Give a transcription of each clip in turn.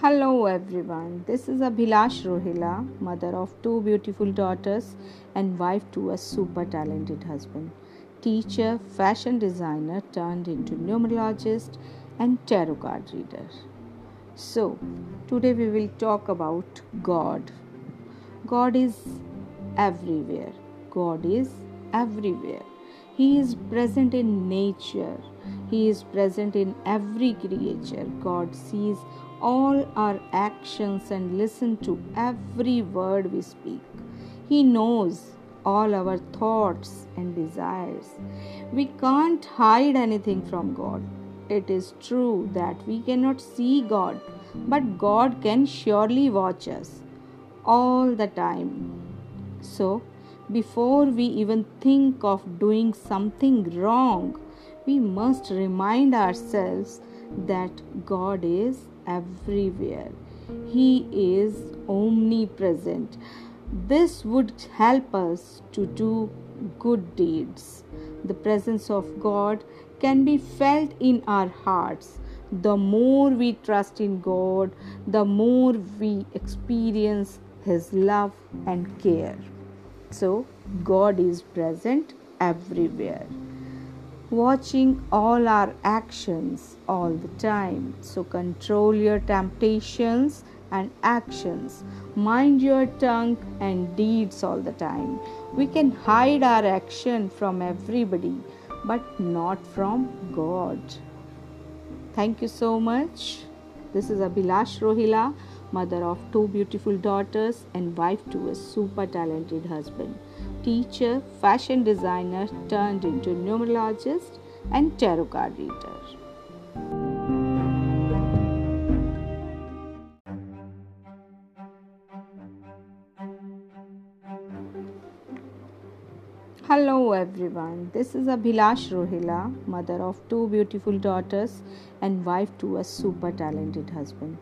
Hello everyone, this is Abhilash Rohila, mother of two beautiful daughters and wife to a super talented husband. Teacher, fashion designer turned into numerologist and tarot card reader. So, today we will talk about God. God is everywhere. God is everywhere. He is present in nature. He is present in every creature. God sees all our actions and listen to every word we speak. He knows all our thoughts and desires. We can't hide anything from God. It is true that we cannot see God, but God can surely watch us all the time. So, before we even think of doing something wrong, we must remind ourselves that God is everywhere. He is omnipresent. This would help us to do good deeds. The presence of God can be felt in our hearts. The more we trust in God, the more we experience His love and care. So, God is present everywhere watching all our actions all the time. So, control your temptations and actions. Mind your tongue and deeds all the time. We can hide our action from everybody, but not from God. Thank you so much. This is Abhilash Rohila, mother of two beautiful daughters and wife to a super talented husband teacher, fashion designer turned into numerologist and tarot card reader. Hello everyone, this is Abhilash Rohila, mother of two beautiful daughters and wife to a super talented husband.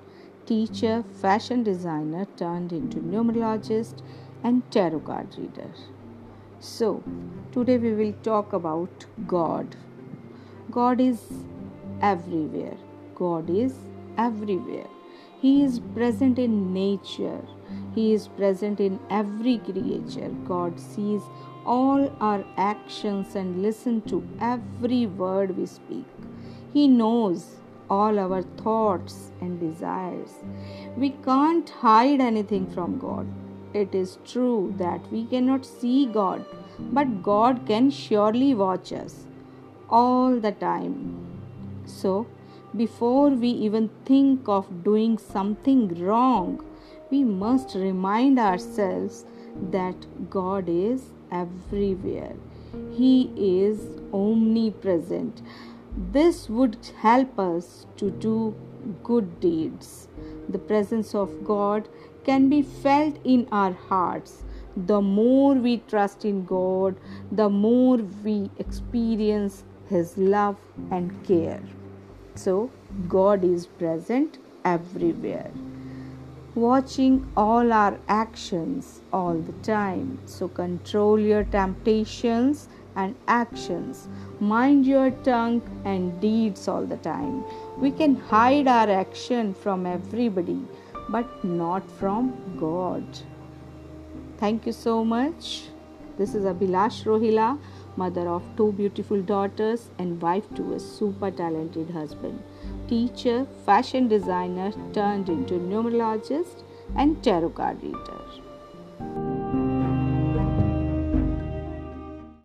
Teacher, fashion designer turned into numerologist and tarot card reader. So, today we will talk about God. God is everywhere. God is everywhere. He is present in nature. He is present in every creature. God sees all our actions and listen to every word we speak. He knows all our thoughts and desires. We can't hide anything from God it is true that we cannot see God, but God can surely watch us all the time. So, before we even think of doing something wrong, we must remind ourselves that God is everywhere. He is omnipresent. This would help us to do good deeds. The presence of God can be felt in our hearts. The more we trust in God, the more we experience His love and care. So, God is present everywhere, watching all our actions all the time. So, control your temptations and actions. Mind your tongue and deeds all the time. We can hide our action from everybody but not from God. Thank you so much. This is Abhilash Rohila, mother of two beautiful daughters and wife to a super talented husband. Teacher, fashion designer turned into numerologist and tarot card reader.